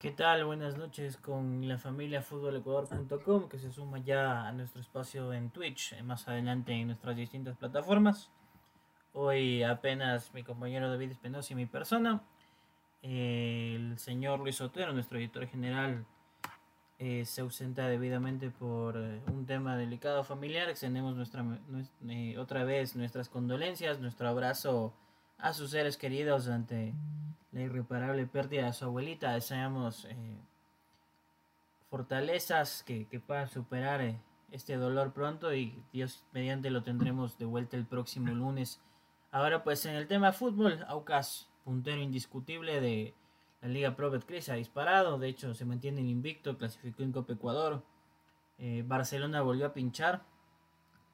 ¿Qué tal? Buenas noches con la familia futbolecuador.com que se suma ya a nuestro espacio en Twitch, eh, más adelante en nuestras distintas plataformas. Hoy apenas mi compañero David Espinosa y mi persona. El señor Luis Otero, nuestro editor general, eh, se ausenta debidamente por eh, un tema delicado familiar. Extendemos nuestra, otra vez nuestras condolencias, nuestro abrazo a sus seres queridos ante la irreparable pérdida de su abuelita. Deseamos eh, fortalezas que, puedan superar eh, este dolor pronto y Dios mediante lo tendremos de vuelta el próximo lunes. Ahora pues en el tema fútbol, Aucas, puntero indiscutible de la Liga Pro Betcris, ha disparado, de hecho se mantiene invicto, clasificó en Copa Ecuador. Eh, Barcelona volvió a pinchar,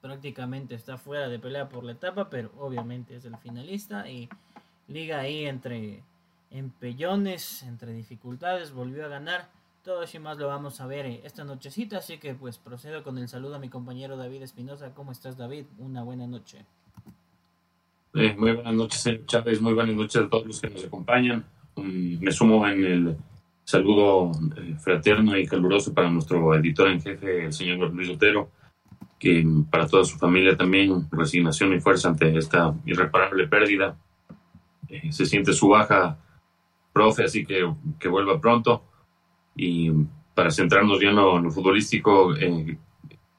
prácticamente está fuera de pelea por la etapa, pero obviamente es el finalista y liga ahí entre empellones, entre dificultades, volvió a ganar. Todo eso y más lo vamos a ver esta nochecita, así que pues procedo con el saludo a mi compañero David Espinosa. ¿Cómo estás David? Una buena noche. Eh, muy buenas noches, Chávez. Muy buenas noches a todos los que nos acompañan. Mm, me sumo en el saludo eh, fraterno y caluroso para nuestro editor en jefe, el señor Luis Otero, que para toda su familia también resignación y fuerza ante esta irreparable pérdida. Eh, se siente su baja profe, así que que vuelva pronto. Y para centrarnos bien en lo, futbolístico, eh,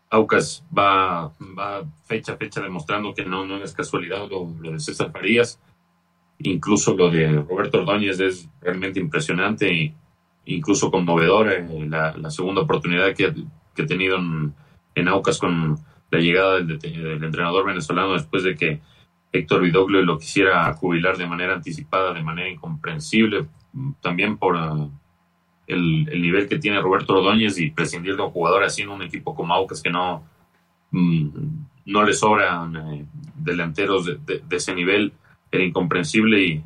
Aucas va, va fecha a fecha demostrando que no, no es casualidad lo, de César Farías. Incluso lo de Roberto Ordóñez es realmente impresionante e incluso conmovedor. Eh, la, segunda oportunidad que, que he tenido en, en, Aucas con la llegada del, entrenador venezolano después de que Héctor Vidoglio lo quisiera jubilar de manera anticipada, de manera incomprensible, también por uh, el, nivel que tiene Roberto Ordóñez y prescindir de un jugador así en un equipo como Aucas que no, mm, no le sobran eh, delanteros de, ese nivel, era incomprensible y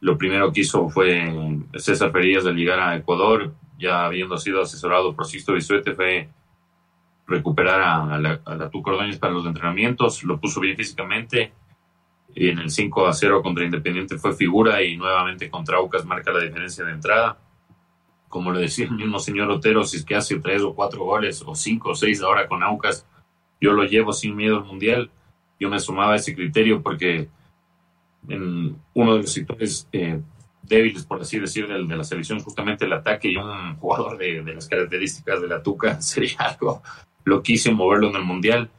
lo primero que hizo fue César Ferías de llegar a Ecuador, ya habiendo sido asesorado por Sisto Bisuete, fue recuperar a, la, a la Ordóñez para los entrenamientos, lo puso bien físicamente, y en el 5 a 0 contra Independiente fue figura y nuevamente contra Aucas marca la diferencia de entrada. Como le decía el mismo señor Otero, si es que hace tres o cuatro goles o cinco o seis ahora con Aucas, yo lo llevo sin miedo al Mundial. Yo me sumaba a ese criterio porque en uno de los sectores eh, débiles, por así decir, de, de, la selección, justamente el ataque y un jugador de, de, las características de la Tuca sería algo loquísimo moverlo en el Mundial,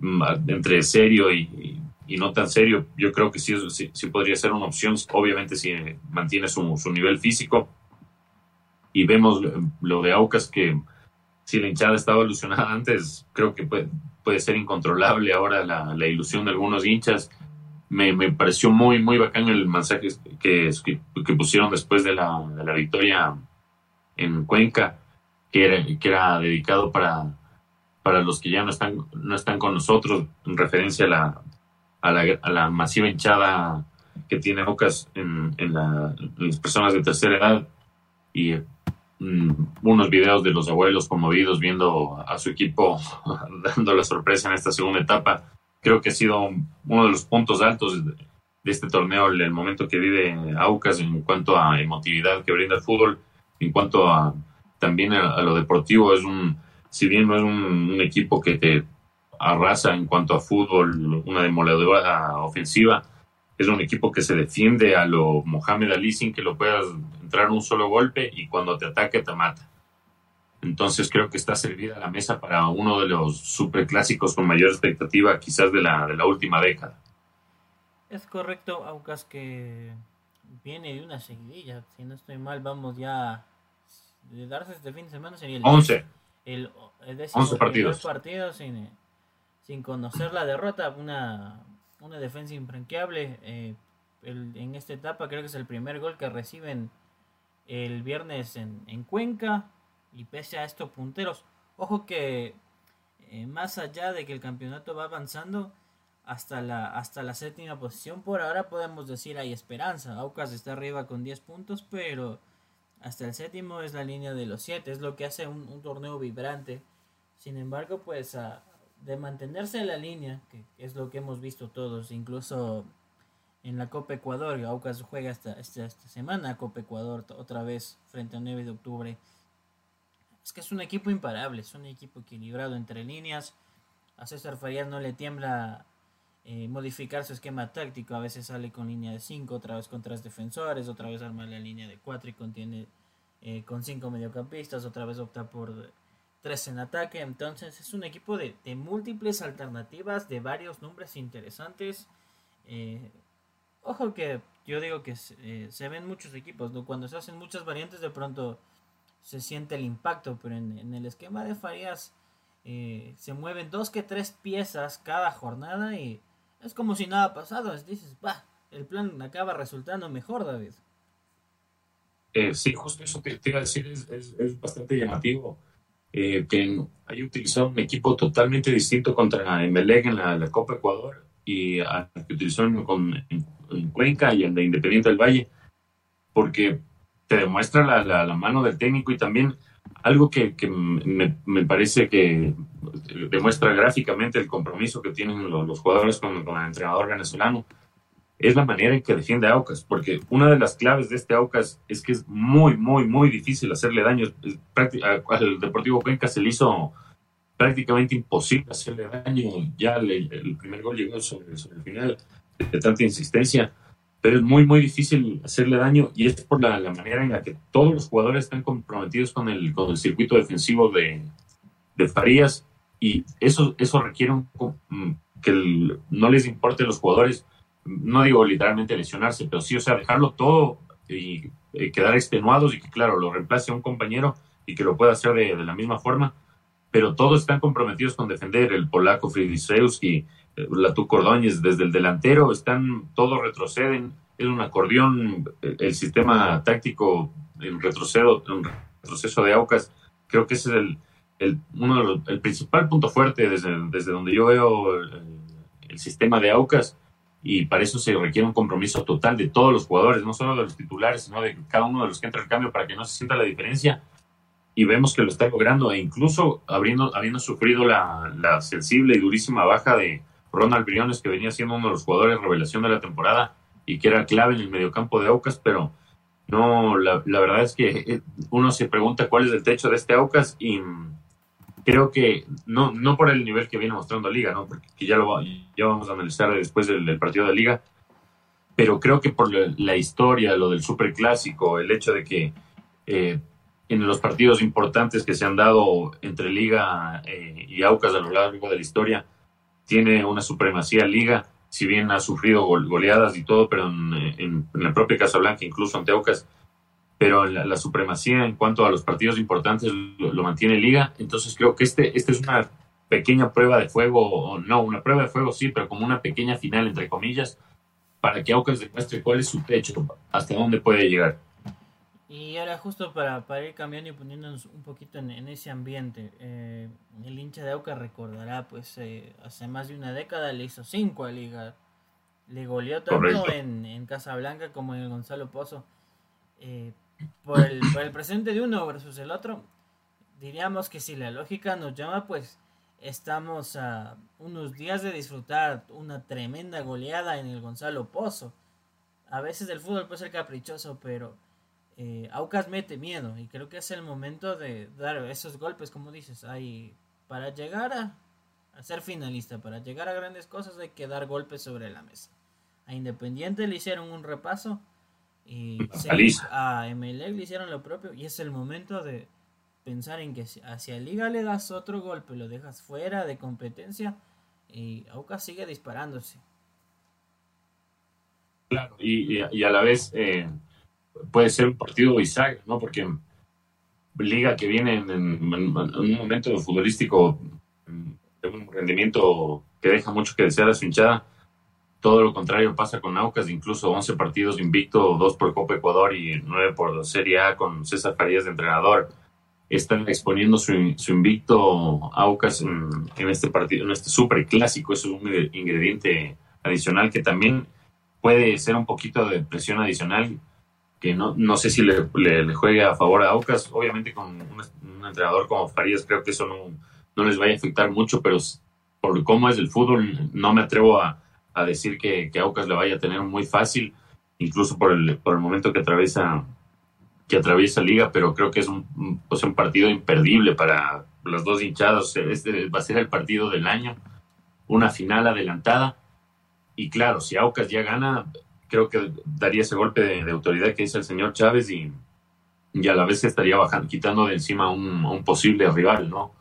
mm, entre serio y, y no tan serio, yo creo que sí, sí, podría ser una opción, obviamente si mantiene su, su, nivel físico. Y vemos lo de Aucas que si la hinchada estaba ilusionada antes, creo que puede, puede ser incontrolable ahora la, la ilusión de algunos hinchas. Me, me, pareció muy, muy bacán el mensaje que, que, pusieron después de la, de la, victoria en Cuenca, que era, que era dedicado para, para los que ya no están, no están con nosotros, en referencia a la, a la, a la masiva hinchada que tiene Ocas en, en, las personas de tercera edad y mm, unos videos de los abuelos conmovidos viendo a su equipo dando la sorpresa en esta segunda etapa. Creo que ha sido uno de los puntos altos de, este torneo, el, momento que vive Aucas en cuanto a emotividad que brinda el fútbol, en cuanto a también a, lo deportivo, es un, si bien no es un equipo que te arrasa en cuanto a fútbol, una demoledora ofensiva. Es un equipo que se defiende a lo Mohamed Ali sin que lo puedas entrar un solo golpe y cuando te ataque te mata. Entonces creo que está servida la mesa para uno de los superclásicos con mayor expectativa quizás de la, de la última década. Es correcto, Aucas, que viene de una seguidilla. Si no estoy mal, vamos ya de darse este fin de semana sería el 11. El, 11 partidos. partidos sin, sin conocer la derrota, una, una defensa infranqueable. Eh, en esta etapa creo que es el primer gol que reciben el viernes en, en Cuenca y pese a estos punteros, ojo que eh, más allá de que el campeonato va avanzando hasta la, hasta la séptima posición, por ahora podemos decir hay esperanza. Aucas está arriba con 10 puntos, pero hasta el séptimo es la línea de los 7, es lo que hace un, torneo vibrante. Sin embargo, pues de mantenerse en la línea, que es lo que hemos visto todos, incluso en la Copa Ecuador. Aucas juega esta, esta, semana Copa Ecuador otra vez frente a 9 de octubre. Es que es un equipo imparable, es un equipo equilibrado entre líneas. A César Farías no le tiembla eh, modificar su esquema táctico. A veces sale con línea de 5, otra vez con tres defensores, otra vez arma la línea de 4 y contiene eh, con 5 mediocampistas, otra vez opta por 3 en ataque. Entonces es un equipo de, múltiples alternativas, de varios nombres interesantes. Eh, ojo que yo digo que se, ven muchos equipos, cuando se hacen muchas variantes de pronto se siente el impacto, pero en el esquema de Farías se mueven dos que tres piezas cada jornada y es como si nada pasado. Dices, bah, el plan acaba resultando mejor, David. Eh, sí, justo eso te, iba a decir, es, bastante llamativo. Eh, que haya utilizado un equipo totalmente distinto contra Emelec en la, Copa Ecuador y a, que utilizó en, Cuenca y en de Independiente del Valle, porque te demuestra la, la, mano del técnico y también algo que, que me, me, parece que demuestra gráficamente el compromiso que tienen los, jugadores con, el entrenador venezolano, es la manera en que defiende a Aucas, porque una de las claves de este Aucas es que es muy, muy, muy difícil hacerle daño. Al Deportivo Cuenca se le hizo prácticamente imposible hacerle daño. Ya el primer gol llegó sobre, sobre, el final de tanta insistencia, pero es muy, muy difícil hacerle daño y es por la, manera en la que todos los jugadores están comprometidos con el, con el circuito defensivo de, de Farías y eso, eso requiere mm, que no les importe a los jugadores, no digo literalmente lesionarse, pero sí, o sea, dejarlo todo y, quedar extenuados y que, claro, lo reemplace a un compañero y que lo pueda hacer de, la misma forma, pero todos están comprometidos con defender, el polaco Fridisewski, eh, la Cordóñez desde el delantero, están, todos retroceden, es un acordeón, el, sistema táctico, el retroceso, el retroceso de Aucas, creo que ese es el, el, uno el principal punto fuerte desde, desde donde yo veo el, sistema de AUCAS y para eso se requiere un compromiso total de todos los jugadores, no solo de los titulares, sino de cada uno de los que entra al cambio para que no se sienta la diferencia y vemos que lo está logrando e incluso habiendo, habiendo sufrido la, sensible y durísima baja de Ronald Briones que venía siendo uno de los jugadores revelación de la temporada y que era clave en el mediocampo de Aucas, pero no, la, la verdad es que eh, uno se pregunta cuál es el techo de este Aucas y creo que no, no por el nivel que viene mostrando Liga, ¿no? porque ya lo ya vamos a analizar después del, partido de Liga, pero creo que por la, historia, lo del superclásico, el hecho de que eh, en los partidos importantes que se han dado entre Liga eh, y Aucas a lo largo de la historia, tiene una supremacía Liga, si bien ha sufrido goleadas y todo, pero en, en, en la propia Casablanca, incluso ante Aucas, pero la, supremacía en cuanto a los partidos importantes lo, mantiene Liga. Entonces creo que este, este es una pequeña prueba de fuego, o no, una prueba de fuego sí, pero como una pequeña final, entre comillas, para que Aucas demuestre cuál es su techo, hasta dónde puede llegar. Y ahora justo para, para ir cambiando y poniéndonos un poquito en, ese ambiente, eh, el hincha de Aucas recordará, pues eh, hace más de una década le hizo cinco a Liga, le goleó tanto en, en Casablanca como en el Gonzalo Pozo. Eh, por el, presente de uno versus el otro, diríamos que si la lógica nos llama, pues estamos a unos días de disfrutar una tremenda goleada en el Gonzalo Pozo. A veces el fútbol puede ser caprichoso, pero eh, Aucas mete miedo y creo que es el momento de dar esos golpes, como dices, hay para llegar a, a ser finalista, para llegar a grandes cosas hay que dar golpes sobre la mesa. A Independiente le hicieron un repaso y a MLE le hicieron lo propio y es el momento de pensar en que hacia Liga le das otro golpe, lo dejas fuera de competencia y Aucas sigue disparándose. Claro, y, a la vez eh, puede ser un partido bisagra, ¿no? Porque Liga que viene en, un momento futbolístico de un rendimiento que deja mucho que desear a su hinchada, todo lo contrario pasa con Aucas, incluso 11 partidos invicto, 2 por Copa Ecuador y 9 por Serie A con César Farías de entrenador. Están exponiendo su, invicto Aucas en, este partido, en este super clásico. Es un ingrediente adicional que también puede ser un poquito de presión adicional que no, no sé si le, le, juegue a favor a Aucas. Obviamente con un, entrenador como Farías creo que eso no, no les vaya a afectar mucho, pero por cómo es el fútbol no me atrevo a a decir que, que Aucas le vaya a tener muy fácil, incluso por el, por el momento que atraviesa que atraviesa Liga, pero creo que es un, pues un partido imperdible para los dos hinchados. Este va a ser el partido del año, una final adelantada. Y claro, si Aucas ya gana, creo que daría ese golpe de, autoridad que dice el señor Chávez y, y, a la vez estaría bajando, quitando de encima un, un posible rival, ¿no?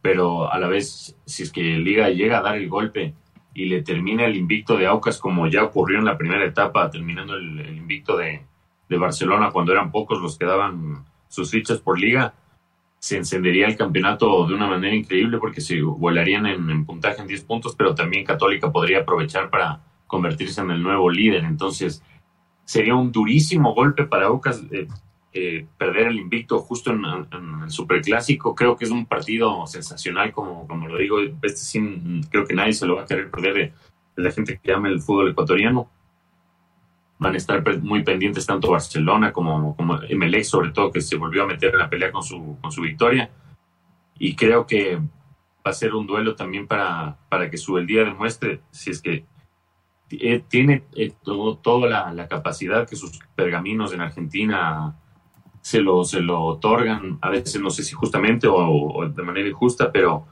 Pero a la vez, si es que Liga llega a dar el golpe y le termina el invicto de Aucas como ya ocurrió en la primera etapa, terminando el, invicto de, de, Barcelona cuando eran pocos los que daban sus fichas por liga, se encendería el campeonato de una manera increíble porque se volarían en, puntaje en 10 puntos, pero también Católica podría aprovechar para convertirse en el nuevo líder. Entonces, sería un durísimo golpe para Aucas. Eh, eh, perder el invicto justo en, el Superclásico. Creo que es un partido sensacional, como, como lo digo. Este sí, creo que nadie se lo va a querer perder de, la gente que ama el fútbol ecuatoriano. Van a estar muy pendientes tanto Barcelona como, como sobre todo, que se volvió a meter en la pelea con su, con su victoria. Y creo que va a ser un duelo también para, para que su el día demuestre si es que eh, tiene eh, todo, toda la, capacidad que sus pergaminos en Argentina se lo, se lo otorgan, a veces no sé si justamente o, de manera injusta, pero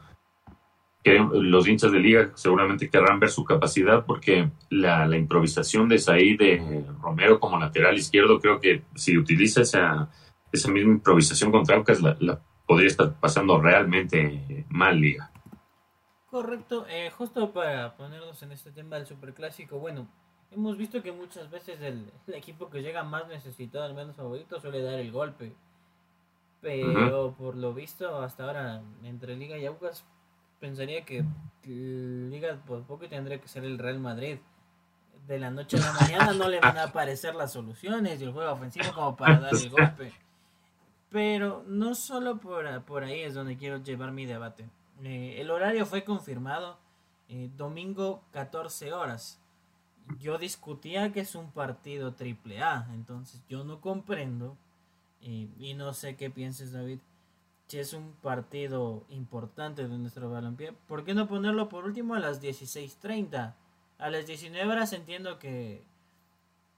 los hinchas de liga seguramente querrán ver su capacidad porque la, la improvisación de Saí de Romero como lateral izquierdo, creo que si utiliza esa, esa misma improvisación contra Aucas, la, podría estar pasando realmente mal liga. Correcto, eh, justo para ponernos en este tema del superclásico, bueno, hemos visto que muchas veces el, equipo que llega más necesitado, al menos favorito, suele dar el golpe. Pero por lo visto, hasta ahora, entre Liga y Aucas, pensaría que Liga por poco tendría que ser el Real Madrid. De la noche a la mañana no le van a aparecer las soluciones y el juego ofensivo como para dar el golpe. Pero no solo por, por ahí es donde quiero llevar mi debate. Eh, el horario fue confirmado eh, domingo 14 horas yo discutía que es un partido triple A, entonces yo no comprendo y, no sé qué pienses David, si es un partido importante de nuestro balompié, ¿por qué no ponerlo por último a las 16.30? A las 19 horas entiendo que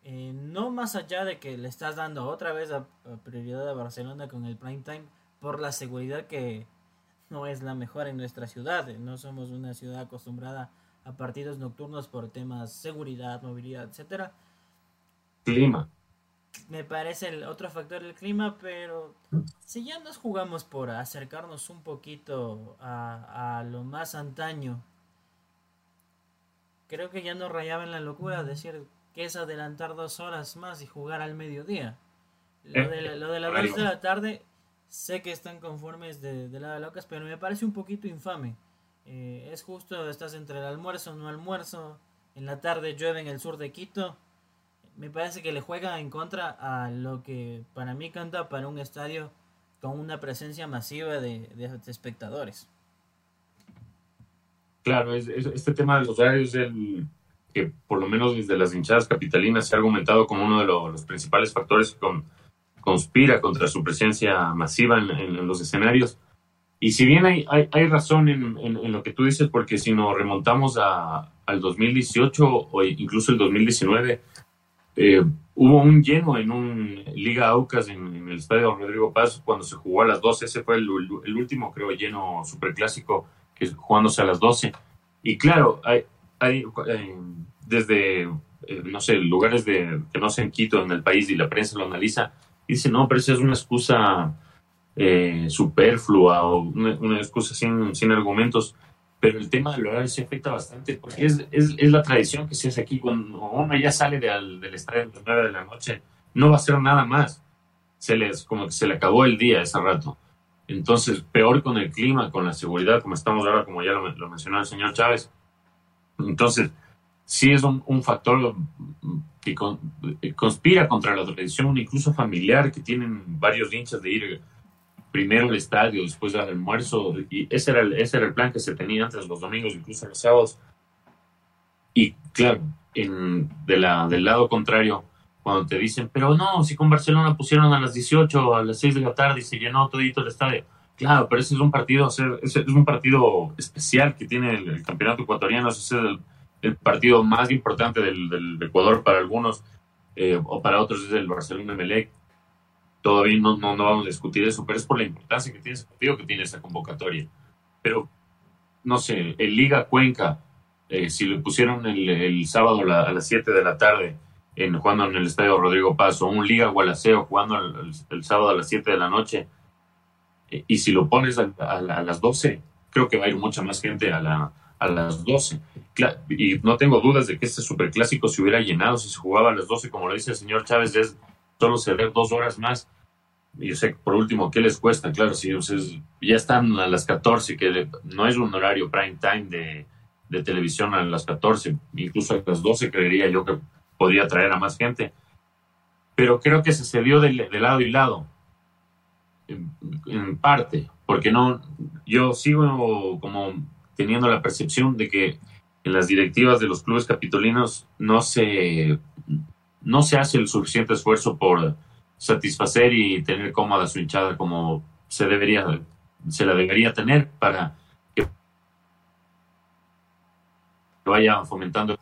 eh, no más allá de que le estás dando otra vez a, prioridad a Barcelona con el prime time por la seguridad que no es la mejor en nuestra ciudad, no somos una ciudad acostumbrada a partidos nocturnos por temas seguridad, movilidad, etcétera. Clima. Me parece el otro factor del clima, pero si ya nos jugamos por acercarnos un poquito a, a lo más antaño, creo que ya nos rayaba en la locura decir que es adelantar dos horas más y jugar al mediodía. Lo de la, lo de, las dos de la tarde, sé que están conformes de, de la de locas, pero me parece un poquito infame. Eh, es justo, estás entre el almuerzo, no almuerzo. En la tarde llueve en el sur de Quito. Me parece que le juega en contra a lo que para mí canta para un estadio con una presencia masiva de, espectadores. Claro, es, este tema de los horarios el que por lo menos desde las hinchadas capitalinas se ha argumentado como uno de los, principales factores que conspira contra su presencia masiva en los escenarios. Y si bien hay, hay, razón en, en, lo que tú dices, porque si nos remontamos a, al 2018 o incluso el 2019, eh, hubo un lleno en un Liga Aucas en, el estadio Rodrigo Paz cuando se jugó a las 12. Ese fue el, el último, creo, lleno superclásico que jugándose a las 12. Y claro, hay, hay eh, desde, eh, no sé, lugares de, que no sean Quito en el país y la prensa lo analiza, dice, no, pero esa es una excusa eh, superflua o una, excusa sin, sin, argumentos. Pero el tema del horario se afecta bastante porque es, es, la tradición que se hace aquí. Cuando uno ya sale del, del estadio a las 9 de la noche, no va a hacer nada más. Se les, como que se le acabó el día ese rato. Entonces, peor con el clima, con la seguridad, como estamos ahora, como ya lo, lo mencionó el señor Chávez. Entonces, sí es un, un factor que conspira contra la tradición, incluso familiar, que tienen varios hinchas de ir primero el estadio, después del almuerzo, y ese era, el, ese era el plan que se tenía antes los domingos, incluso los sábados. Y claro, en, de la, del lado contrario, cuando te dicen, pero no, si con Barcelona pusieron a las 18, a las 6 de la tarde y se llenó todito el estadio. Claro, pero ese es un partido, ese es un partido especial que tiene el, campeonato ecuatoriano, ese es el, el partido más importante del, Ecuador para algunos eh, o para otros es el Barcelona Melec. Todavía no, no, vamos a discutir eso, pero es por la importancia que tiene ese partido, que tiene esa convocatoria. Pero, no sé, el Liga Cuenca, eh, si lo pusieron el, sábado a las 7 de la tarde, en, jugando en el estadio Rodrigo Paso, un Liga Gualaceo jugando el, sábado a las 7 de la noche, eh, y si lo pones a, a, las 12, creo que va a ir mucha más gente a, la, a las 12. y no tengo dudas de que este superclásico se hubiera llenado si se jugaba a las 12, como lo dice el señor Chávez, es solo ceder dos horas más. Y sé, por último, ¿qué les cuesta? Claro, si ustedes ya están a las 14, que no es un horario prime time de, de televisión a las 14, incluso a las 12 creería yo que podría traer a más gente. Pero creo que se cedió de, de lado y lado, en, parte, porque no, yo sigo como teniendo la percepción de que en las directivas de los clubes capitolinos no se, no se hace el suficiente esfuerzo por satisfacer y tener cómoda su hinchada como se debería, se la debería tener para que vaya fomentando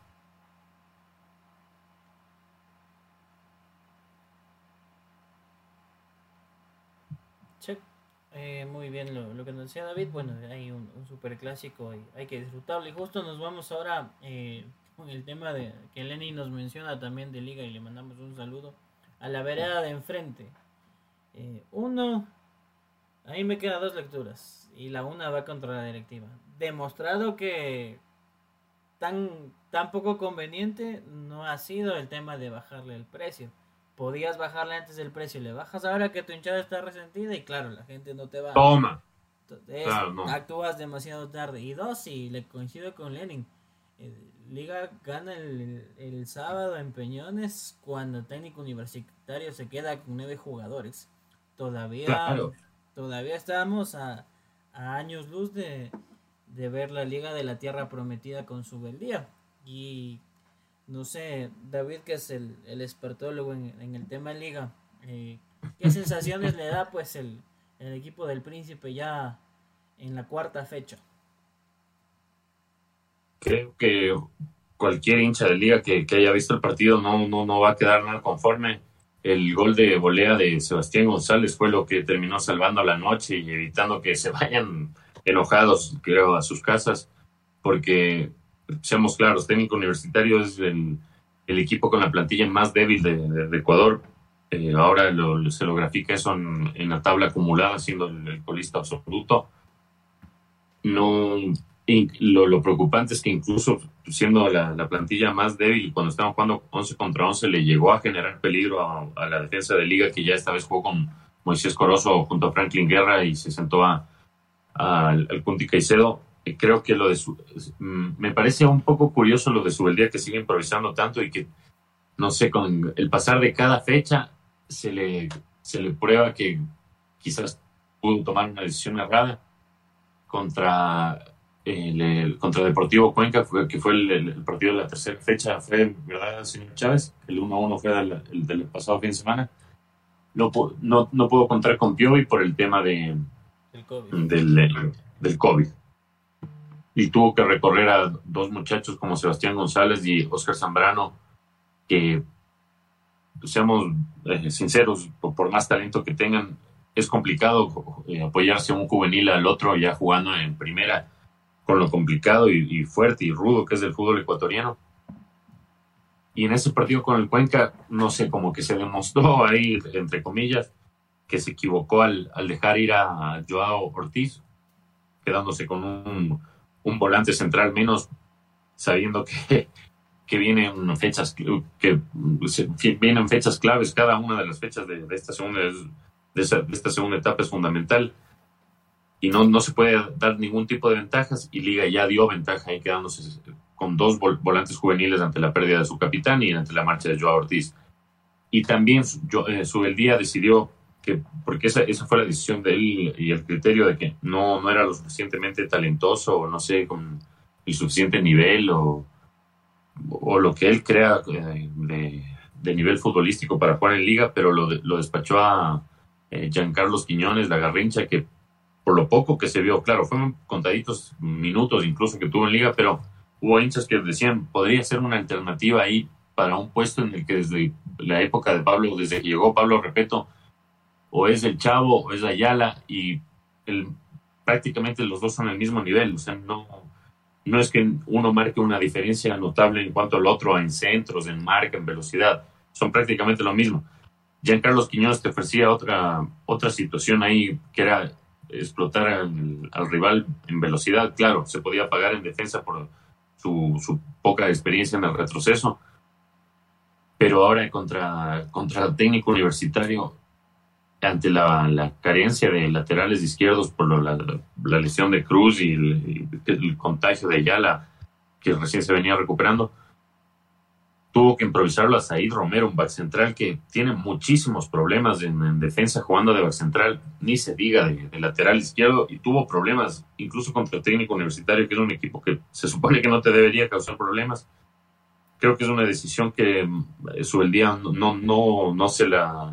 Eh, muy bien lo, que nos decía David. Bueno, hay un, super clásico y hay que disfrutarlo. Y justo nos vamos ahora eh, con el tema de que Lenny nos menciona también de Liga y le mandamos un saludo a la vereda de enfrente. Eh, uno, ahí me quedan dos lecturas y la una va contra la directiva. Demostrado que tan, tan poco conveniente no ha sido el tema de bajarle el precio podías bajarle antes del precio, le bajas ahora que tu hinchada está resentida y claro, la gente no te va. Toma. Actúas demasiado tarde. Y dos, y le coincido con Lenin. Eh, Liga gana el, sábado en Peñones cuando el técnico universitario se queda con nueve jugadores. Todavía, todavía estamos a, años luz de, de ver la Liga de la Tierra Prometida con su beldía. Y no sé, David, que es el, el expertólogo en, el tema liga, eh, ¿qué sensaciones le da pues el, equipo del príncipe ya en la cuarta fecha? Creo que cualquier hincha de liga que, haya visto el partido no, no, no va a quedar nada conforme. El gol de volea de Sebastián González fue lo que terminó salvando la noche y evitando que se vayan enojados, creo, a sus casas, porque seamos claros, técnico universitario es el, equipo con la plantilla más débil de, Ecuador. Eh, ahora se lo grafica eso en, la tabla acumulada, siendo el, colista absoluto. No, lo, preocupante es que incluso siendo la, plantilla más débil, cuando estaban jugando 11 contra 11, le llegó a generar peligro a, la defensa de liga, que ya esta vez jugó con Moisés Corozo junto a Franklin Guerra y se sentó a, al Punti Caicedo creo que lo de su, mm, me parece un poco curioso lo de su día que sigue improvisando tanto y que, no sé, con el pasar de cada fecha se le, se le prueba que quizás pudo tomar una decisión errada contra el, contra Deportivo Cuenca, que fue el, partido de la tercera fecha, fue, ¿verdad, señor Chávez? El 1-1 fue el del pasado fin de semana. No, no, no pudo contar con Piovi por el tema de, Del, del COVID y tuvo que recorrer a dos muchachos como Sebastián González y Oscar Zambrano, que, seamos eh, sinceros, por, más talento que tengan, es complicado eh, apoyarse un juvenil al otro ya jugando en primera, con lo complicado y, fuerte y rudo que es el fútbol ecuatoriano. Y en ese partido con el Cuenca, no sé, como que se demostró ahí, entre comillas, que se equivocó al, al dejar ir a Joao Ortiz, quedándose con un un volante central menos, sabiendo que, que vienen fechas que, vienen fechas claves, cada una de las fechas de, esta segunda de, esta segunda etapa es fundamental y no, no se puede dar ningún tipo de ventajas y Liga ya dio ventaja ahí quedándose con dos volantes juveniles ante la pérdida de su capitán y ante la marcha de Joao Ortiz. Y también yo, eh, decidió que, porque esa, esa fue la decisión de él y el criterio de que no, no era lo suficientemente talentoso o no sé, con el suficiente nivel o, o lo que él crea eh, de, nivel futbolístico para jugar en liga, pero lo, lo despachó a eh, Giancarlos Quiñones, la garrincha, que por lo poco que se vio, claro, fueron contaditos minutos incluso que tuvo en liga, pero hubo hinchas que decían, podría ser una alternativa ahí para un puesto en el que desde la época de Pablo, desde que llegó Pablo Repeto, o es el Chavo o es Ayala, y el, prácticamente los dos son al mismo nivel, o sea, no, no es que uno marque una diferencia notable en cuanto al otro en centros, en marca, en velocidad, son prácticamente lo mismo. Giancarlo Quiñones te ofrecía otra, otra situación ahí, que era explotar al, rival en velocidad, claro, se podía pagar en defensa por su, su poca experiencia en el retroceso, pero ahora contra, contra técnico universitario ante la, carencia de laterales izquierdos por la, lesión de Cruz y el, contagio de Ayala, que recién se venía recuperando, tuvo que improvisarlo a Said Romero, un back central que tiene muchísimos problemas en, defensa jugando de back central, ni se diga de, lateral izquierdo, y tuvo problemas incluso contra el técnico universitario, que es un equipo que se supone que no te debería causar problemas. Creo que es una decisión que eh, su no, no, no se la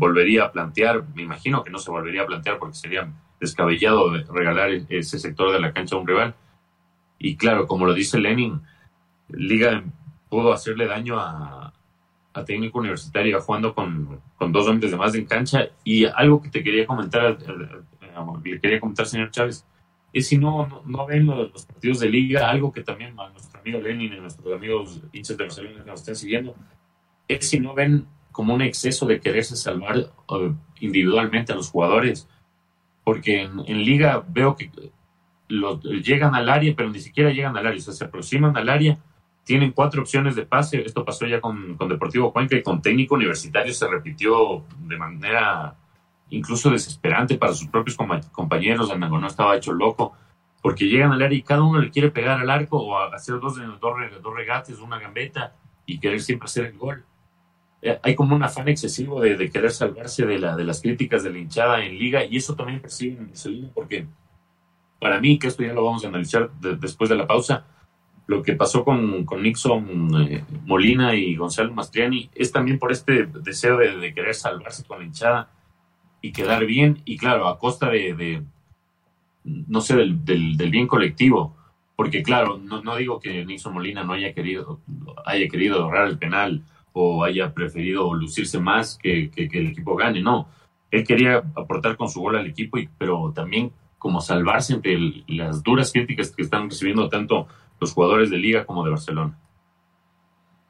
volvería a plantear, me imagino que no se volvería a plantear porque sería descabellado regalar ese sector de la cancha a un rival. Y claro, como lo dice Lenin, Liga pudo hacerle daño a, a técnico universitario jugando con, con, dos hombres de más en cancha. Y algo que te quería comentar, le quería comentar, señor Chávez, es si no, no, ven los, partidos de liga, algo que también a nuestro amigo Lenin y nuestros amigos hinchas de Barcelona que nos estén siguiendo, es si no ven como un exceso de quererse salvar individualmente a los jugadores. Porque en, liga veo que llegan al área, pero ni siquiera llegan al área, o sea, se aproximan al área, tienen cuatro opciones de pase. Esto pasó ya con, Deportivo Cuenca y con técnico universitario se repitió de manera incluso desesperante para sus propios compañeros. No estaba hecho loco porque llegan al área y cada uno le quiere pegar al arco o hacer dos, dos regates, una gambeta y querer siempre hacer el gol. Eh, hay como un afán excesivo de, querer salvarse de, la, de las críticas de la hinchada en liga y eso también percibe en Marcelino porque para mí, que esto ya lo vamos a analizar después de la pausa, lo que pasó con, Nixon eh, Molina y Gonzalo Mastriani es también por este deseo de, querer salvarse con la hinchada y quedar bien y claro, a costa de, no sé, del, del, bien colectivo. Porque claro, no, no digo que Nixon Molina no haya querido, haya querido ahorrar el penal o haya preferido lucirse más que, que, el equipo gane, no. Él quería aportar con su gol al equipo, y, pero también como salvarse entre las duras críticas que están recibiendo tanto los jugadores de Liga como de Barcelona.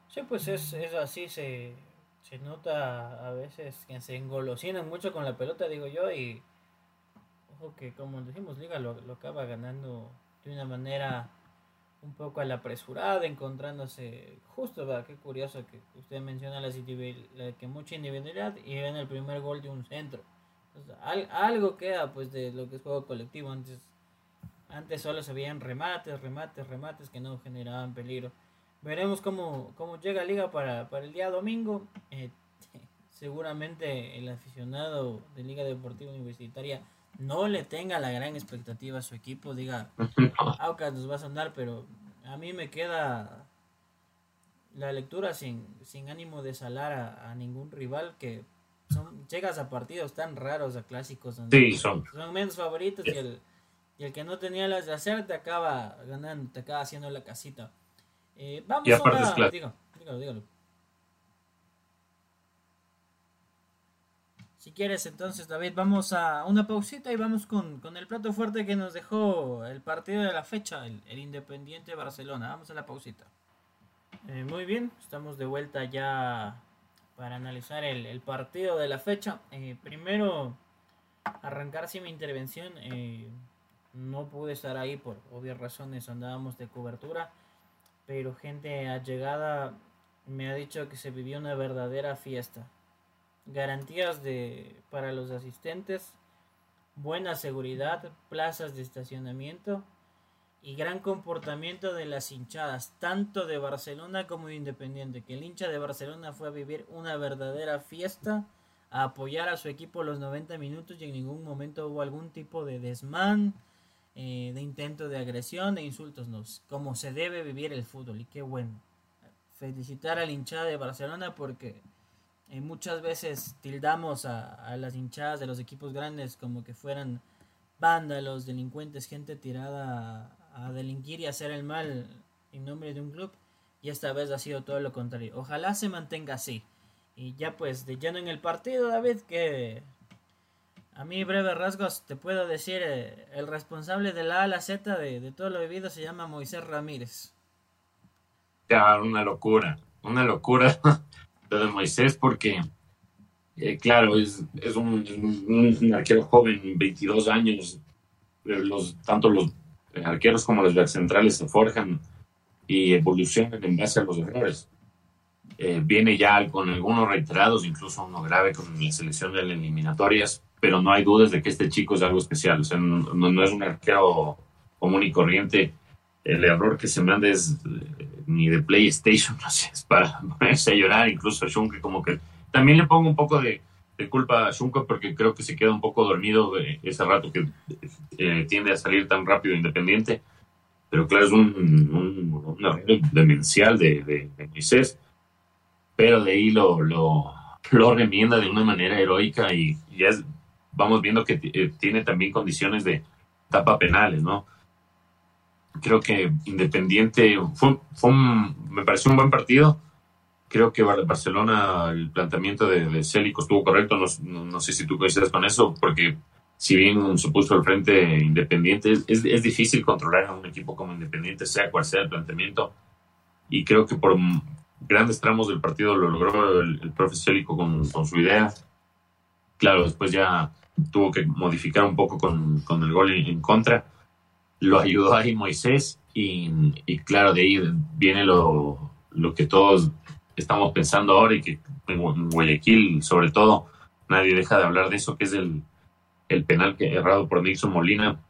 Sí, pues es, es así, se, se nota a veces que se engolosinan mucho con la pelota, digo yo, y ojo que como decimos, Liga lo, lo acaba ganando de una manera un poco a la apresurada, encontrándose justo, ¿verdad? qué curioso que usted menciona la, que mucha individualidad y ven el primer gol de un centro. algo queda pues de lo que es juego colectivo. Antes, antes solo se veían remates, remates, remates que no generaban peligro. Veremos cómo, cómo llega Liga para, para el día domingo. Eh, seguramente el aficionado de Liga Deportiva Universitaria no le tenga la gran expectativa a su equipo, diga, Aucas nos va a sonar, pero a mí me queda la lectura sin, sin ánimo de salar a, ningún rival que son, llegas a partidos tan raros, a clásicos donde son. menos favoritos y, el, y el que no tenía las de hacer te acaba ganando, te acaba haciendo la casita. Eh, vamos a una... Dígalo, dígalo, Si quieres, entonces, David, vamos a una pausita y vamos con, el plato fuerte que nos dejó el partido de la fecha, el, Independiente Barcelona. Vamos a la pausita. Eh, muy bien, estamos de vuelta ya para analizar el, partido de la fecha. Eh, primero, arrancar sin mi intervención. Eh, no pude estar ahí por obvias razones, andábamos de cobertura. Pero gente allegada me ha dicho que se vivió una verdadera fiesta garantías de, para los asistentes, buena seguridad, plazas de estacionamiento y gran comportamiento de las hinchadas, tanto de Barcelona como de Independiente, que el hincha de Barcelona fue a vivir una verdadera fiesta, a apoyar a su equipo los 90 minutos y en ningún momento hubo algún tipo de desmán, eh, de intento de agresión, de insultos, no, como se debe vivir el fútbol y qué bueno. Felicitar al hinchada de Barcelona porque muchas veces tildamos a, las hinchadas de los equipos grandes como que fueran vándalos, delincuentes, gente tirada a, delinquir y hacer el mal en nombre de un club y esta vez ha sido todo lo contrario. Ojalá se mantenga así. Y ya pues de lleno en el partido, David, que a mí breve rasgos te puedo decir, eh, el responsable de la A a la Z de, de, todo lo vivido se llama Moisés Ramírez. Ya, una locura, una locura lo de Moisés porque, eh, claro, es, es un, un, arquero joven, 22 años, los, tanto los arqueros como los centrales se forjan y evolucionan en base a los errores. Eh, viene ya con algunos reiterados, incluso uno grave con la selección de las eliminatorias, pero no hay dudas de que este chico es algo especial. O sea, no, no es un arquero común y corriente. El error que se manda es eh, ni de PlayStation, no sé, es para ponerse a llorar, incluso a Shunke, como que también le pongo un poco de, de culpa a Shunke porque creo que se queda un poco dormido de ese rato que eh, tiende a salir tan rápido independiente. Pero claro, es un, un, un demencial de, de, de Moisés pero de ahí lo, lo, lo remienda de una manera heroica y ya vamos viendo que eh, tiene también condiciones de tapa penales, ¿no? Creo que Independiente fue, fue me pareció un buen partido. Creo que Barcelona, el planteamiento de, de Célico estuvo correcto. No, no, sé si tú coincides con eso, porque si bien se puso al frente Independiente, es, es difícil controlar a un equipo como Independiente, sea cual sea el planteamiento. Y creo que por, grandes tramos del partido lo logró el, el profe Célico con, con, su idea. Claro, después ya tuvo que modificar un poco con, con el gol en, contra. Lo ayudó ahí Moisés y, y, claro, de ahí viene lo, lo que todos estamos pensando ahora y que en Guayaquil, sobre todo, nadie deja de hablar de eso, que es el, el penal que errado por Nixon Molina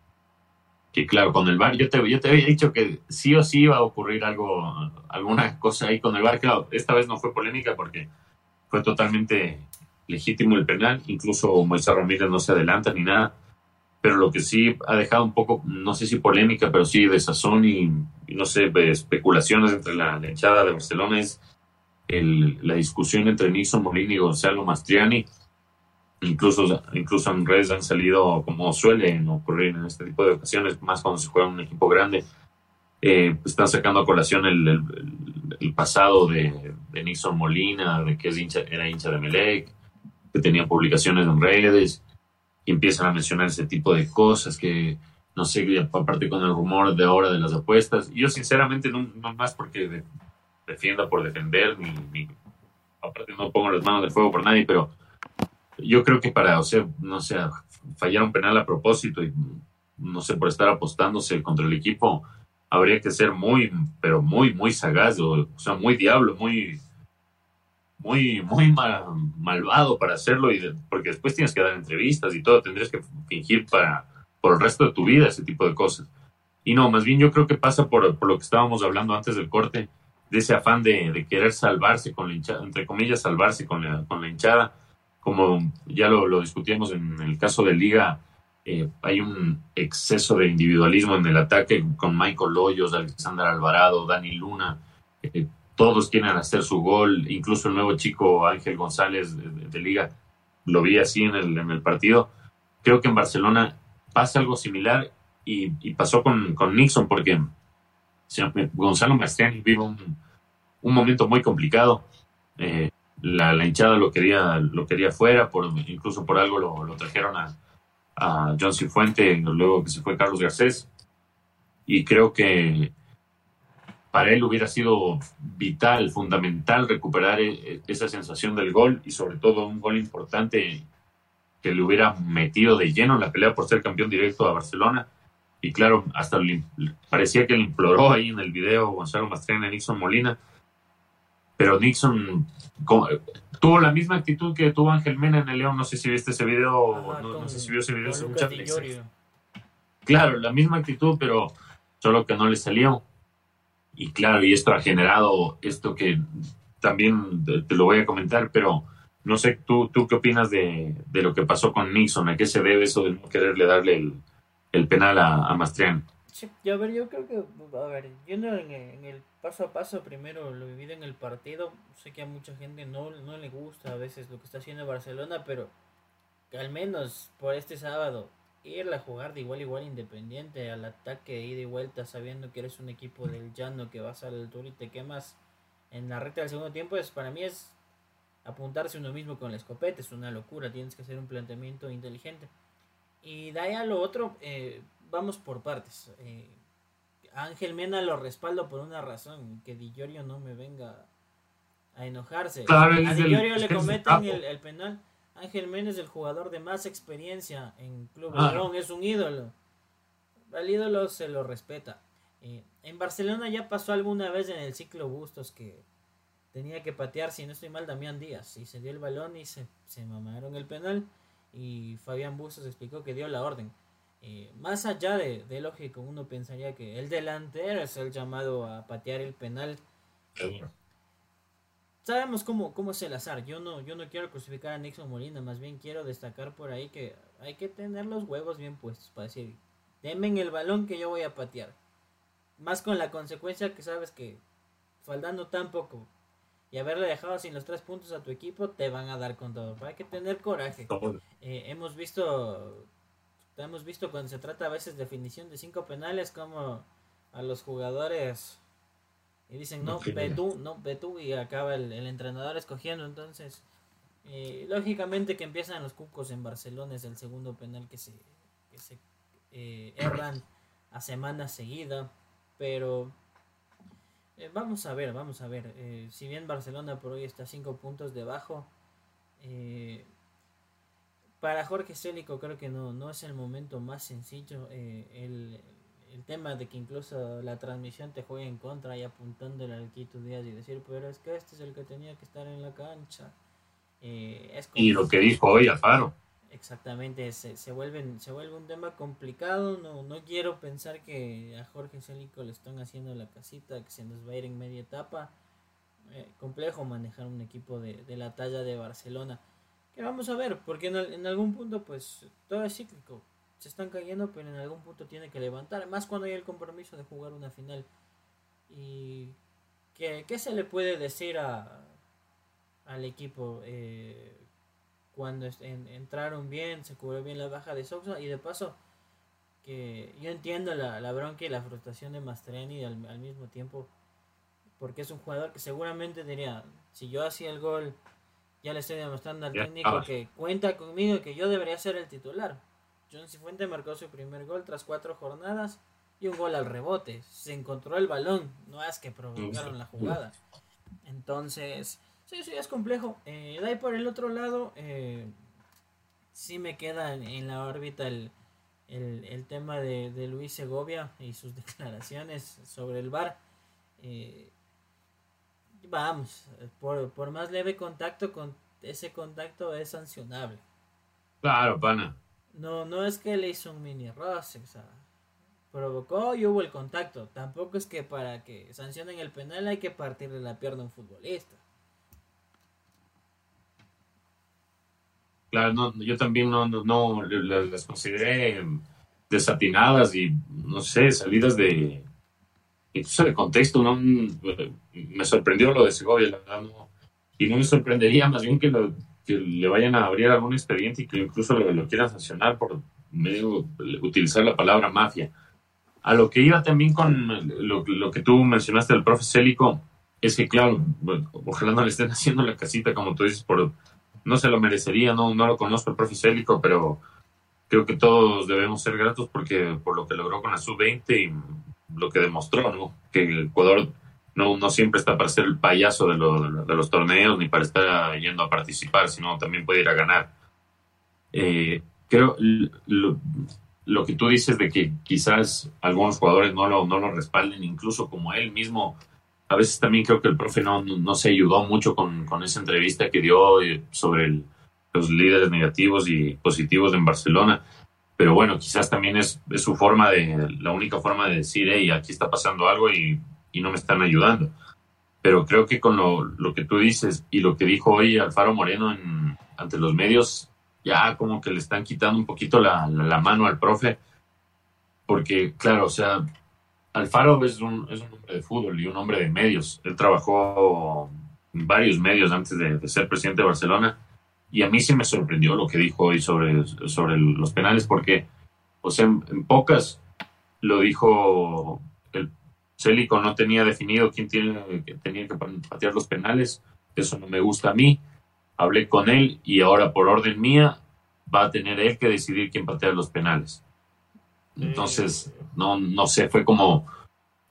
que claro, con el VAR, yo te, yo te había dicho que sí o sí iba a ocurrir algo, alguna cosa ahí con el VAR. Claro, esta vez no fue polémica porque fue totalmente legítimo el penal, incluso Moisés Ramírez no se adelanta ni nada, pero lo que sí ha dejado un poco, no sé si polémica, pero sí de sazón y, no sé, especulaciones entre la, hinchada de Barcelona es el, la discusión entre Nixon Molina y Gonzalo Mastriani. Incluso, incluso en redes han salido, como suelen ocurrir en este tipo de ocasiones, más cuando se juega un equipo grande, eh, están sacando a colación el pasado de, de, Nixon Molina, de que es hincha, era hincha de Melec, que tenía publicaciones en redes, y empiezan a mencionar ese tipo de cosas que, no sé, aparte con el rumor de ahora de las apuestas. Yo sinceramente no, no más porque de, defienda por defender, ni, aparte no pongo las manos de fuego por nadie, pero yo creo que para, o sea, no sé, fallar un penal a propósito y no sé, por estar apostándose contra el equipo, habría que ser muy, pero muy, muy sagaz, o sea, muy diablo, muy, muy, muy mal, malvado para hacerlo, y de, porque después tienes que dar entrevistas y todo, tendrías que fingir para, por el resto de tu vida ese tipo de cosas. Y no, más bien yo creo que pasa por, por lo que estábamos hablando antes del corte, de ese afán de, de querer salvarse con la hinchada, entre comillas, salvarse con la, con la hinchada como ya lo, lo discutíamos en el caso de Liga, eh, hay un exceso de individualismo en el ataque con Michael Hoyos, Alexander Alvarado, Dani Luna. Eh, todos quieren hacer su gol, incluso el nuevo chico Ángel González de, Liga, lo vi así en el, partido. Creo que en Barcelona pasa algo similar y, pasó con, con, Nixon, porque Gonzalo Mastriani vive un, momento muy complicado. Eh, la, hinchada lo quería, lo quería fuera, incluso por algo lo, lo trajeron a, a, John Cifuente, luego que se fue Carlos Garcés. Y creo que para él hubiera sido vital, fundamental recuperar e, esa sensación del gol y sobre todo un gol importante que le hubiera metido de lleno en la pelea por ser campeón directo a Barcelona. Y claro, hasta le, parecía que le imploró ahí en el video Gonzalo Mastrena y Nixon Molina pero Nixon tuvo la misma actitud que tuvo Ángel Mena en el León. No sé si viste ese video, Ajá, no, sé si vio ese video. Muchas claro, la misma actitud, pero solo que no le salió. Y claro, y esto ha generado esto que también te lo voy a comentar, pero no sé, ¿tú, tú qué opinas de, de lo que pasó con Nixon? ¿A qué se debe eso de no quererle darle el, el penal a, a Mastrián? Sí, a ver, yo creo que, a ver, yendo en, en el paso a paso, primero lo vivido en el partido. Sé que a mucha gente no, no le gusta a veces lo que está haciendo Barcelona, pero al menos por este sábado ir a jugar de igual igual independiente al ataque de ida y vuelta sabiendo que eres un equipo del llano que vas a la altura y te quemas en la recta del segundo tiempo es para mí es apuntarse uno mismo con la escopeta es una locura tienes que hacer un planteamiento inteligente. Y de ahí a lo otro eh, vamos por partes. Eh, Ángel Mena lo respaldo por una razón que Di Giorgio no me venga a enojarse. A Di Giorgio le cometen el, el penal Ángel Méndez, el jugador de más experiencia en Club ah. es un ídolo. Al ídolo se lo respeta. Eh, en Barcelona ya pasó alguna vez en el ciclo Bustos que tenía que patear, si no estoy mal, Damián Díaz. Y se dio el balón y se, se mamaron el penal. Y Fabián Bustos explicó que dio la orden. Eh, más allá de, de, lógico, uno pensaría que el delantero es el llamado a patear el penal sabemos cómo, cómo es el azar. Yo no, yo no quiero crucificar a Nixon Molina, más bien quiero destacar por ahí que hay que tener los huevos bien puestos para decir, denme el balón que yo voy a patear. Más con la consecuencia que sabes que faltando tan poco y haberle dejado sin los tres puntos a tu equipo, te van a dar con todo. Hay que tener coraje. Eh, hemos visto hemos visto cuando se trata a veces de definición de cinco penales como a los jugadores y dicen, no, ve tú, no, ve tú, y acaba el, entrenador escogiendo. Entonces, eh, lógicamente que empiezan los cucos en Barcelona, es el segundo penal que se, que se eh, erran a semana seguida. Pero eh, vamos a ver, vamos a ver. si bien Barcelona por hoy está cinco puntos debajo, para Jorge Célico creo que no, no es el momento más sencillo. el, el tema de que incluso la transmisión te juegue en contra y apuntándole al Quito Díaz y decir, pero es que este es el que tenía que estar en la cancha. Eh, y lo que dijo hoy Alfaro. Exactamente, se, se, vuelven, se vuelve un tema complicado. No, no quiero pensar que a Jorge Célico le están haciendo la casita, que se nos va a ir en media etapa. Eh, complejo manejar un equipo de, de, la talla de Barcelona. Que vamos a ver, porque en, en algún punto, pues todo es cíclico se están cayendo, pero en algún punto tiene que levantar. Más cuando hay el compromiso de jugar una final. ¿Y qué, se le puede decir a, al equipo? Eh, cuando entraron bien, se cubrió bien la baja de Sousa y de paso que yo entiendo la, la bronca y la frustración de Mastreni al, al mismo tiempo porque es un jugador que seguramente diría si yo hacía el gol ya le estoy demostrando al técnico que cuenta conmigo y que yo debería ser el titular John Cifuente marcó su primer gol tras cuatro jornadas y un gol al rebote. Se encontró el balón, no es que provocaron la jugada. Entonces, sí, sí, es complejo. Eh, de ahí por el otro lado, eh, sí me queda en, la órbita el, tema de, Luis Segovia y sus declaraciones sobre el VAR. Eh, vamos, por, por más leve contacto, con ese contacto es sancionable. Claro, pana. No, no es que le hizo un mini roce, o sea, provocó y hubo el contacto. Tampoco es que para que sancionen el penal hay que partirle la pierna a un futbolista. Claro, no, yo también no, no, las consideré desatinadas y, no sé, salidas de, incluso de contexto. No, me sorprendió lo de Segovia, la verdad, y no me sorprendería más bien que lo, que le vayan a abrir algún expediente y que incluso lo, quieran sancionar por medio utilizar la palabra mafia. A lo que iba también con lo, lo que tú mencionaste del profe Célico, es que claro, ojalá no le estén haciendo la casita como tú dices, por, no se lo merecería, no, no lo conozco el profe Célico, pero creo que todos debemos ser gratos porque por lo que logró con la sub-20 y lo que demostró, ¿no? Que el Ecuador no, no siempre está para ser el payaso de, de, los torneos ni para estar yendo a participar, sino también puede ir a ganar. Eh, creo lo, lo, que tú dices de que quizás algunos jugadores no lo, no lo respalden, incluso como él mismo, a veces también creo que el profe no, no se ayudó mucho con, con esa entrevista que dio eh, sobre los líderes negativos y positivos en Barcelona. Pero bueno, quizás también es, es su forma de, la única forma de decir, hey, aquí está pasando algo y y no me están ayudando. Pero creo que con lo, lo que tú dices y lo que dijo hoy Alfaro Moreno en, ante los medios, ya como que le están quitando un poquito la, la, mano al profe, porque claro, o sea, Alfaro es un, es un hombre de fútbol y un hombre de medios. Él trabajó en varios medios antes de, de, ser presidente de Barcelona y a mí sí me sorprendió lo que dijo hoy sobre, sobre los penales, porque O sea, en, pocas lo dijo el Célico, no tenía definido quién tiene, que tenía que patear los penales. Eso no me gusta a mí. Hablé con él y ahora por orden mía va a tener él que decidir quién patea los penales. Entonces, no, no sé, fue como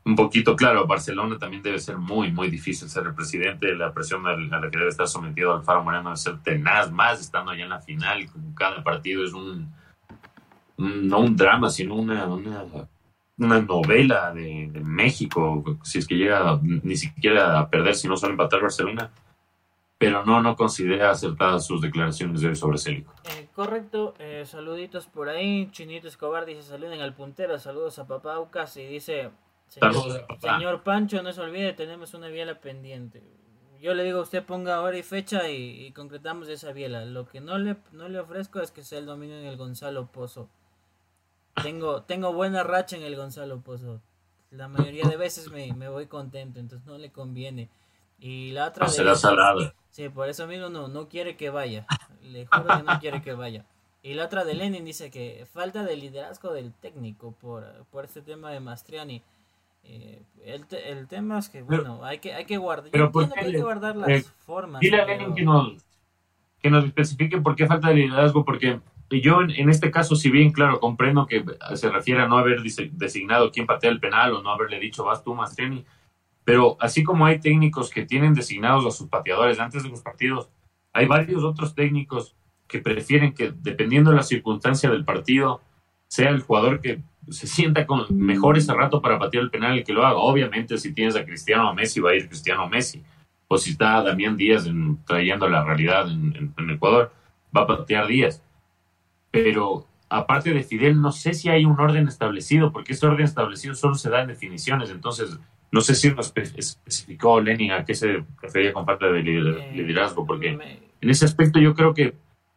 un poquito claro. Barcelona también debe ser muy, muy difícil ser el presidente. La presión a la que debe estar sometido Alfaro Moreno debe ser tenaz, más estando allá en la final. Cada partido es un, no un drama, sino una, una, una novela de, México. Si es que llega ni siquiera a perder, si no solo empatar Barcelona pero no, no considera acertadas sus declaraciones de hoy sobre Célico. Eh, correcto, eh, saluditos por ahí. Chinito Escobar dice saluden al puntero, saludos a papá Aucas y dice, señor, Pancho, no se olvide, tenemos una biela pendiente. Yo le digo, usted ponga hora y fecha y, concretamos esa biela. Lo que no le, no le ofrezco es que sea el dominio en el Gonzalo Pozo. Tengo, tengo buena racha en el Gonzalo Pozo. La mayoría de veces me, me voy contento, entonces no le conviene. Y la otra... será salado. Sí, por eso mismo no, no quiere que vaya. Le juro que no quiere que vaya. Y la otra de Lenin dice que falta de liderazgo del técnico por, por este tema de Mastriani. Eh, el, el, tema es que, bueno, hay que, hay que guardar, pero hay que guardar las eh, formas. Dile a Lenin que nos, que nos especifique por qué falta de liderazgo, porque yo en, en, este caso, si bien, claro, comprendo que se refiere a no haber designado quién patea el penal o no haberle dicho vas tú, Mastriani, pero así como hay técnicos que tienen designados a sus pateadores antes de los partidos, hay varios otros técnicos que prefieren que, dependiendo de la circunstancia del partido, sea el jugador que se sienta con mejor ese rato para patear el penal el que lo haga. Obviamente, si tienes a Cristiano Messi, va a ir Cristiano Messi. O si está Damián Díaz trayendo la realidad en, en, Ecuador, va a patear Díaz. Pero aparte de Fidel, no sé si hay un orden establecido, porque ese orden establecido solo se da en definiciones. Entonces, no sé si nos especificó Lenin a qué se refería con falta de liderazgo, porque en ese aspecto yo creo que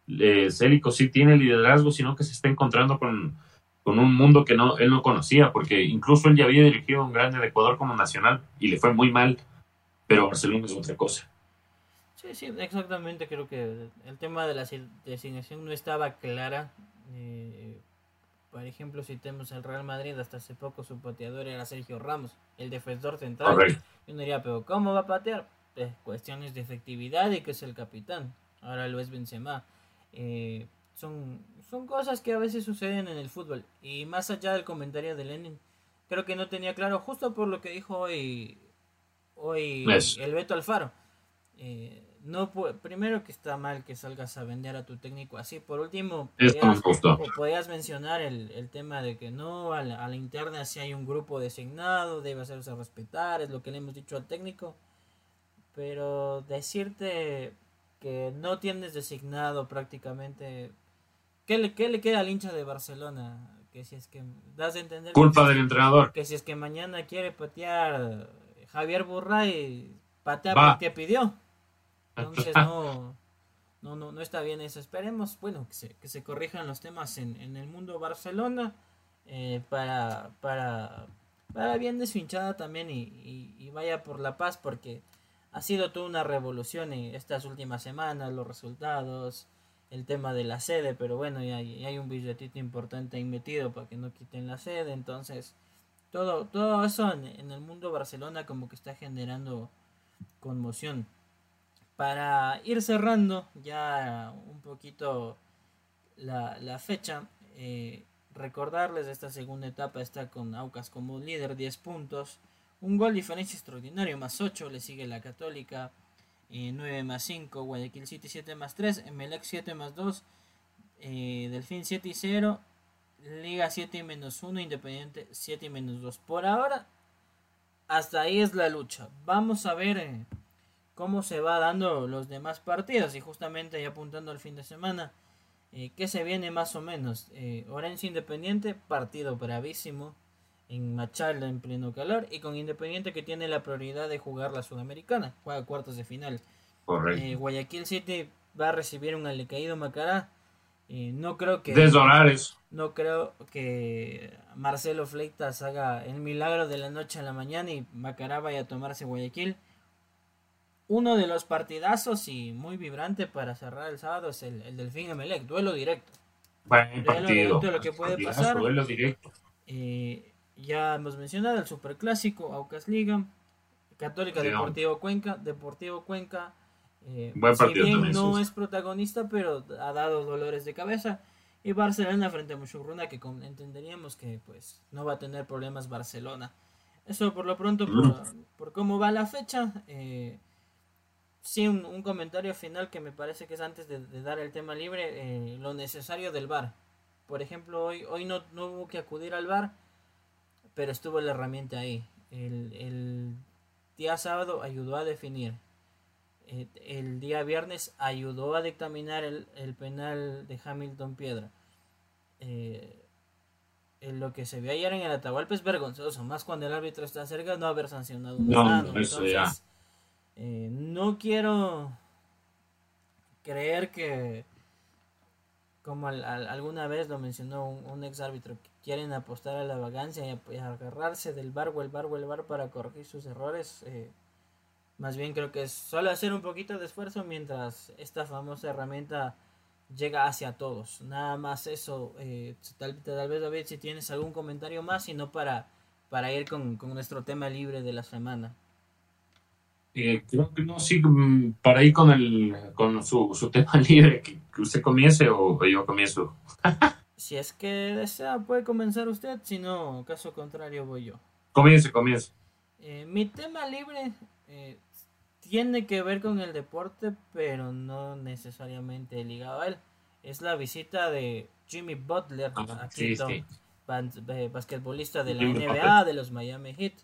eh, Célico sí tiene liderazgo, sino que se está encontrando con, un mundo que no, él no conocía, porque incluso él ya había dirigido un grande de Ecuador como nacional y le fue muy mal, pero Barcelona es otra cosa. Sí, sí, exactamente. Creo que el tema de la designación no estaba clara. Eh, por ejemplo, si tenemos el Real Madrid, hasta hace poco su pateador era Sergio Ramos, el defensor central. Yo no diría, pero ¿cómo va a patear? Pues, cuestiones de efectividad y que es el capitán. Ahora lo es Benzema. Eh, son, son cosas que a veces suceden en el fútbol. Y más allá del comentario de Lenin, creo que no tenía claro, justo por lo que dijo hoy, hoy el Beto Alfaro. Eh, no primero que está mal que salgas a vender a tu técnico así. Por último, podías, mencionar el, tema de que no, a la, interna si hay un grupo designado, debe hacerse respetar, es lo que le hemos dicho al técnico. Pero decirte que no tienes designado prácticamente, ¿qué le, qué le queda al hincha de Barcelona? Que si es que das a entender... Culpa del entrenador. Que si es que mañana quiere patear Javier Burray, patea porque pidió. Entonces no, no, no, no está bien eso. Esperemos, bueno, que se, que se corrijan los temas en, en el mundo Barcelona eh, para, para, para bien de su hinchada también y, y, vaya por la paz porque ha sido toda una revolución en estas últimas semanas, los resultados, el tema de la sede, pero bueno, ya, hay un billetito importante ahí metido para que no quiten la sede, entonces todo, todo eso en, en el mundo Barcelona como que está generando conmoción para ir cerrando ya un poquito la, fecha, eh, recordarles esta segunda etapa está con Aucas como líder 10 puntos, un gol diferencia extraordinario más 8, le sigue la Católica 9 eh, más 5, Guayaquil City 7 más 3, Emelec 7 más 2, eh, Delfín 7 y 0, Liga 7 y menos 1, Independiente 7 y menos 2. Por ahora, hasta ahí es la lucha. Vamos a ver cómo se va dando los demás partidos y justamente ya apuntando al fin de semana eh, que se viene más o menos eh, Orense Independiente partido bravísimo en Machala en pleno calor y con Independiente que tiene la prioridad de jugar la Sudamericana juega cuartos de final. Eh, Guayaquil City va a recibir un alecaído Macará eh, no creo que no creo que Marcelo Fleitas haga el milagro de la noche a la mañana y Macará vaya a tomarse Guayaquil uno de los partidazos y muy vibrante para cerrar el sábado es el, el Delfín Emelec, duelo directo. Buen partido. Lo que puede pasar. Eh, ya hemos mencionado el Superclásico, Aucas Liga, Católica Deportivo Cuenca, Deportivo Cuenca. Eh, Buen partido si bien no es protagonista, pero ha dado dolores de cabeza. Y Barcelona frente a Mushurruna, que entenderíamos que pues no va a tener problemas Barcelona. Eso por lo pronto, por, cómo va la fecha. Eh, sí, un, comentario final que me parece que es antes de, dar el tema libre, eh, lo necesario del VAR. Por ejemplo, hoy, hoy no, no, hubo que acudir al VAR, pero estuvo la herramienta ahí. El, el día sábado ayudó a definir. El, eh, el día viernes ayudó a dictaminar el, el penal de Hamilton Piedra. Eh, lo que se ve ayer en el Atahualpa es vergonzoso, más cuando el árbitro está cerca no haber sancionado un no, eso ya. Eh, no quiero creer que, como alguna vez lo mencionó un, ex árbitro, que quieren apostar a la vagancia y, agarrarse del bar o el bar el bar para corregir sus errores. Eh, más bien creo que es solo hacer un poquito de esfuerzo mientras esta famosa herramienta llega hacia todos. Nada más eso. Eh, tal, tal, vez, David, si tienes algún comentario más, sino para, para ir con, nuestro tema libre de la semana. Eh, creo que no, sí, mm, para ir con, el, con su, su tema libre, que, usted comience o, yo comienzo. si es que desea, puede comenzar usted, si no, caso contrario, voy yo. Comience, comience. Eh, mi tema libre tiene que ver con el deporte, pero no necesariamente ligado a él. Es la visita de Jimmy Butler a basquetbolista de la NBA, de los Miami Heat.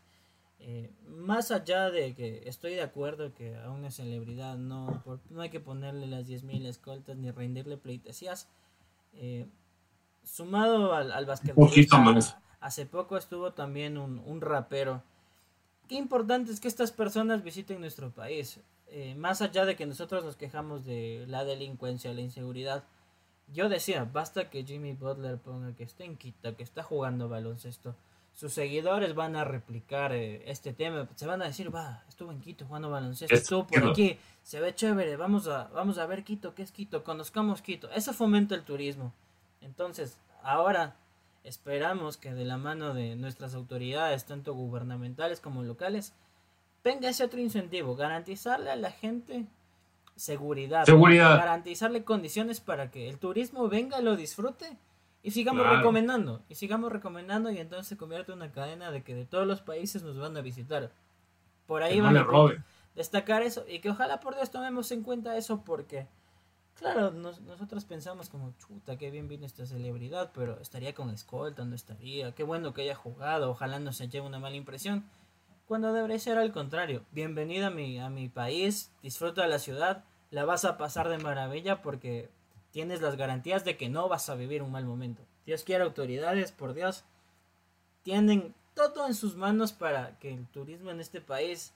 Eh, más allá de que estoy de acuerdo que a una celebridad no, no hay que ponerle las 10.000 escoltas ni rendirle pleitesías, eh, sumado al, al basquetbolista, hace poco estuvo también un, un rapero qué importante es que estas personas visiten nuestro país. Eh, más allá de que nosotros nos quejamos de la delincuencia, la inseguridad. Yo decía, basta que Jimmy Butler ponga que está en Quito, que está jugando baloncesto. Sus seguidores van a replicar eh, este tema. Se van a decir, va, estuvo en Quito jugando baloncesto, estuvo por aquí, se ve chévere, vamos a, vamos a ver Quito, ¿qué es Quito? Conozcamos Quito. Eso fomenta el turismo. Entonces, ahora Esperamos que de la mano de nuestras autoridades, tanto gubernamentales como locales, venga ese otro incentivo, garantizarle a la gente seguridad, garantizarle condiciones para que el turismo venga, lo disfrute y sigamos recomendando, y sigamos recomendando y entonces se convierte en una cadena de que de todos los países nos van a visitar. Por ahí van a destacar eso y que ojalá por Dios tomemos en cuenta eso porque Claro, nosotros pensamos como, chuta, qué bien vino esta celebridad, pero estaría con escolta, no estaría, qué bueno que haya jugado, ojalá no se lleve una mala impresión. Cuando debería ser al contrario, bienvenida a mi, a mi país, disfruta de la ciudad, la vas a pasar de maravilla porque tienes las garantías de que no vas a vivir un mal momento. Dios quiere autoridades, por Dios, tienen todo en sus manos para que el turismo en este país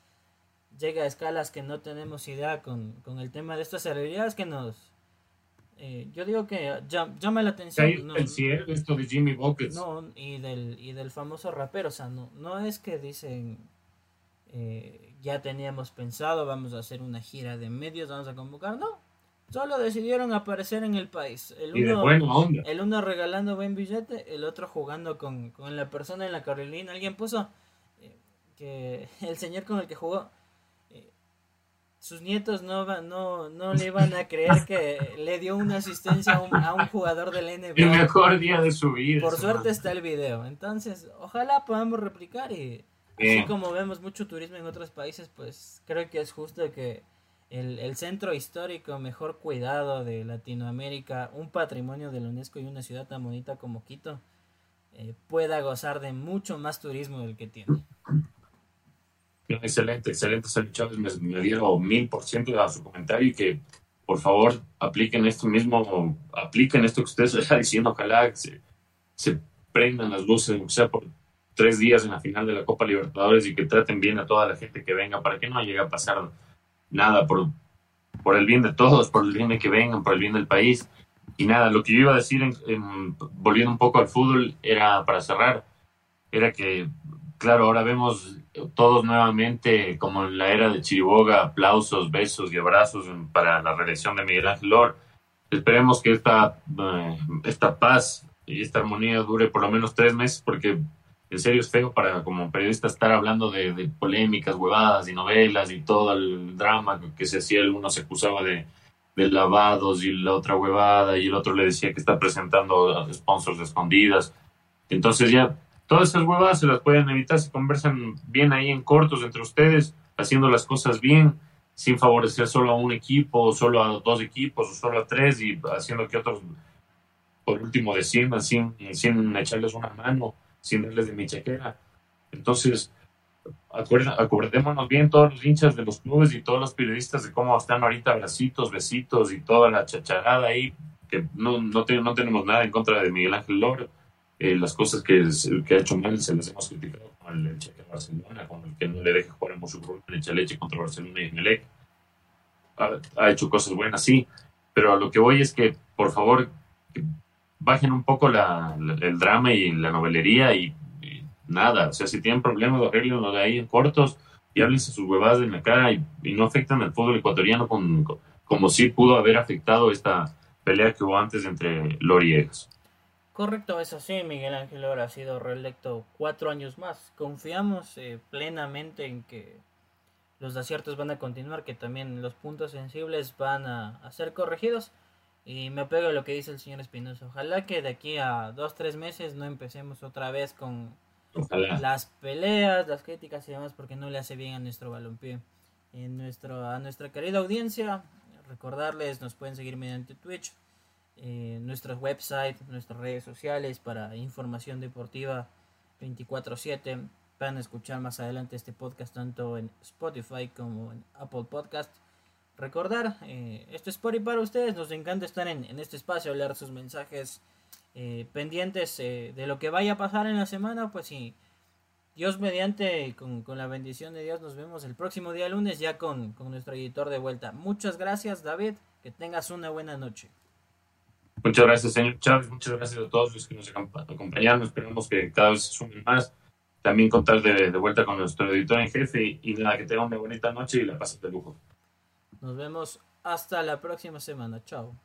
llegue a escalas que no tenemos idea con, con el tema de estas celebridades que nos eh, yo digo que llama la atención. No, el esto de Jimmy Buckets. No, y del, y del famoso rapero. O sea, no, no es que dicen, eh, ya teníamos pensado, vamos a hacer una gira de medios, vamos a convocar. No, solo decidieron aparecer en el país. El uno, El uno regalando buen billete, el otro jugando con, con la persona en la Carolina. Alguien puso eh, que el señor con el que jugó sus nietos no, no, no le iban a creer que le dio una asistencia a un, jugador del NBA. El mejor día de su vida. Por suerte está el video. Entonces, ojalá podamos replicar y así como vemos mucho turismo en otros países, pues creo que es justo que el, el centro histórico mejor cuidado de Latinoamérica, un patrimonio de la UNESCO y una ciudad tan bonita como Quito, eh, pueda gozar de mucho más turismo del que tiene. Excelente, excelente, Sergio Chávez. Me, dieron mil por ciento a su comentario y que por favor apliquen esto mismo, apliquen esto que ustedes están diciendo. Ojalá se, se prendan las luces, o sea por tres días en la final de la Copa Libertadores y que traten bien a toda la gente que venga para que no llegue a pasar nada por, por el bien de todos, por el bien de que vengan, por el bien del país. Y nada, lo que yo iba a decir, volviendo un poco al fútbol, era para cerrar, era que, claro, ahora vemos todos nuevamente, como en la era de Chiriboga, aplausos, besos y abrazos para la reelección de Miguel Ángel Lor. esperemos que esta, eh, esta paz y esta armonía dure por lo menos tres meses, porque en serio es feo para como periodista estar hablando de, polémicas, huevadas y novelas y todo el drama que se hacía, uno se acusaba de, de lavados y la otra huevada y el otro le decía que está presentando sponsors escondidas. Entonces ya todas esas huevadas se las pueden evitar si conversan bien ahí en cortos entre ustedes, haciendo las cosas bien, sin favorecer solo a un equipo, solo a dos equipos, o solo a tres, y haciendo que otros, por último, decidan sin, sin echarles una mano, sin darles de mi chequera. Entonces, acordémonos bien todos los hinchas de los clubes y todos los periodistas de cómo están ahorita abracitos, besitos y toda la chacharada ahí, que no, no, tenemos nada en contra de Miguel Ángel Loro. Eh, las cosas que, que, ha hecho mal se las hemos criticado con el Cheque Barcelona, con el que no le deje jugar mucho en el Leche contra Barcelona y Melec. Ha, ha, hecho cosas buenas, sí, pero a lo que voy es que, por favor, bajen un poco la, el drama y la novelería y nada. O sea, si tienen problemas, lo de ahí en cortos y háblense sus huevadas en la cara y, no afectan al fútbol ecuatoriano con, como si pudo haber afectado esta pelea que hubo antes entre Lori y Correcto, es así. Miguel Ángel ahora ha sido reelecto cuatro años más. Confiamos eh, plenamente en que los aciertos van a continuar, que también los puntos sensibles van a ser corregidos. Y me apego a lo que dice el señor Espinosa. Ojalá que de aquí a dos, tres meses no empecemos otra vez con las peleas, las críticas y demás, porque no le hace bien a nuestro balompié. En nuestro, a nuestra querida audiencia, recordarles, nos pueden seguir mediante Twitch, eh, nuestro website, nuestras redes sociales para información deportiva 24/7. Van a escuchar más adelante este podcast tanto en Spotify como en Apple Podcast. Recordar, eh, esto es por y para ustedes, nos encanta estar en, en este espacio, leer sus mensajes eh, pendientes eh, de lo que vaya a pasar en la semana, pues si Dios mediante, con, la bendición de Dios, nos vemos el próximo día lunes ya con, nuestro editor de vuelta. Muchas gracias David, que tengas una buena noche. Muchas gracias señor Chávez, muchas gracias a todos los que nos acompañaron, esperamos que cada vez se sumen más. También contar de, de vuelta con nuestro editor en jefe y, nada, que tengan una bonita noche y la pasen de lujo. Nos vemos hasta la próxima semana. Chao.